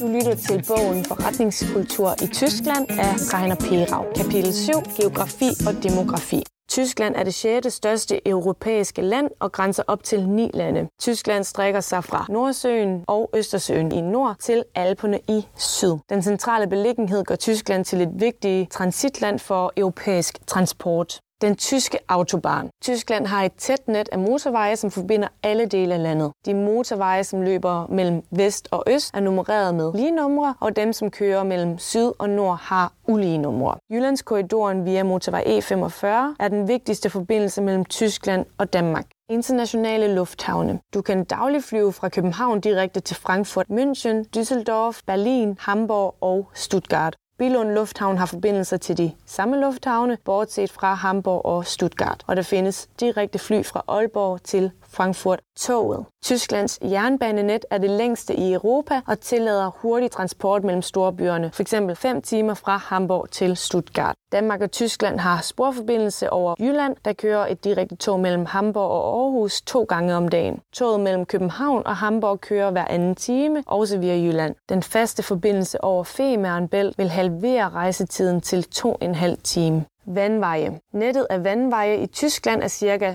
Du lytter til bogen Forretningskultur i Tyskland af Rainer Perau. Kapitel 7. Geografi og demografi. Tyskland er det 6. største europæiske land og grænser op til ni lande. Tyskland strækker sig fra Nordsøen og Østersøen i nord til Alperne i syd. Den centrale beliggenhed gør Tyskland til et vigtigt transitland for europæisk transport den tyske autobahn. Tyskland har et tæt net af motorveje, som forbinder alle dele af landet. De motorveje, som løber mellem vest og øst, er nummereret med lige numre, og dem, som kører mellem syd og nord, har ulige numre. Jyllandskorridoren via motorvej E45 er den vigtigste forbindelse mellem Tyskland og Danmark. Internationale lufthavne. Du kan dagligt flyve fra København direkte til Frankfurt, München, Düsseldorf, Berlin, Hamburg og Stuttgart. Billund Lufthavn har forbindelser til de samme lufthavne, bortset fra Hamburg og Stuttgart, og der findes direkte fly fra Aalborg til Frankfurt toget. Tysklands jernbanenet er det længste i Europa og tillader hurtig transport mellem storbyerne, f.eks. 5 timer fra Hamburg til Stuttgart. Danmark og Tyskland har sporforbindelse over Jylland, der kører et direkte tog mellem Hamburg og Aarhus to gange om dagen. Toget mellem København og Hamburg kører hver anden time, også via Jylland. Den faste forbindelse over Femern Bælt vil halvere rejsetiden til to en halv time. Vandveje. Nettet af vandveje i Tyskland er ca.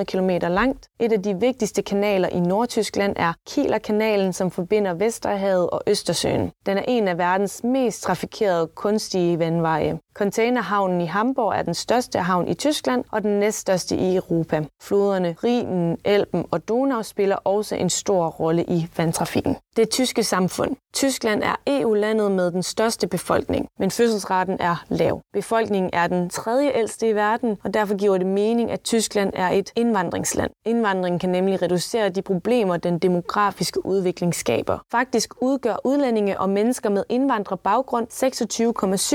7.500 km langt. Et af de vigtigste kanaler i Nordtyskland er Kielerkanalen, som forbinder Vesterhavet og Østersøen. Den er en af verdens mest trafikerede kunstige vandveje. Containerhavnen i Hamburg er den største havn i Tyskland og den næststørste i Europa. Floderne Rhinen, Elben og Donau spiller også en stor rolle i vandtrafikken. Det tyske samfund. Tyskland er EU-landet med den største befolkning, men fødselsraten er lav. Befolkningen er den tredje ældste i verden, og derfor giver det mening, at Tyskland er et indvandringsland. Indvandringen kan nemlig reducere de problemer, den demografiske udvikling skaber. Faktisk udgør udlændinge og mennesker med indvandrerbaggrund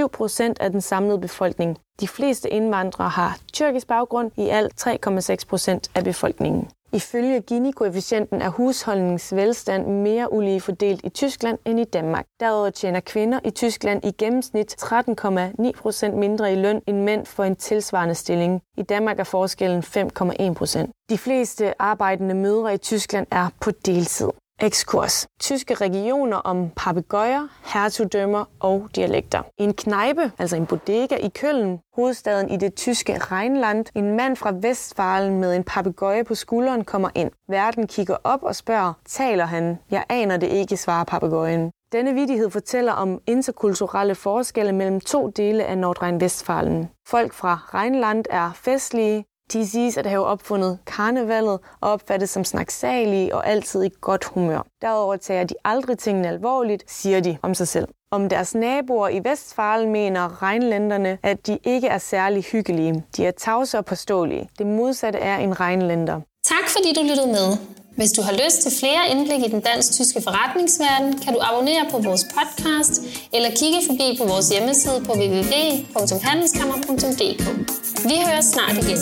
26,7 procent af den samlede befolkning. De fleste indvandrere har tyrkisk baggrund, i alt 3,6 procent af befolkningen. Ifølge Gini-koefficienten er husholdningsvelstand mere ulige fordelt i Tyskland end i Danmark. Derudover tjener kvinder i Tyskland i gennemsnit 13,9 procent mindre i løn end mænd for en tilsvarende stilling. I Danmark er forskellen 5,1 procent. De fleste arbejdende mødre i Tyskland er på deltid. Ekskurs. Tyske regioner om papegøjer, hertugdømmer og dialekter. En knejpe, altså en bodega i Køln, hovedstaden i det tyske Rheinland. En mand fra Vestfalen med en papegøje på skulderen kommer ind. Verden kigger op og spørger, taler han? Jeg aner det ikke, svarer papegøjen. Denne vidighed fortæller om interkulturelle forskelle mellem to dele af Nordrhein-Westfalen. Folk fra Rheinland er festlige, de siges at have opfundet karnevalet og opfattes som snaksalige og altid i godt humør. Derudover tager de aldrig tingene alvorligt, siger de om sig selv. Om deres naboer i Vestfalen mener regnlænderne, at de ikke er særlig hyggelige. De er tavse og påståelige. Det modsatte er en regnlænder. Tak fordi du lyttede med. Hvis du har lyst til flere indblik i den dansk-tyske forretningsverden, kan du abonnere på vores podcast eller kigge forbi på vores hjemmeside på www.handelskammer.dk. Vi høres snart igen.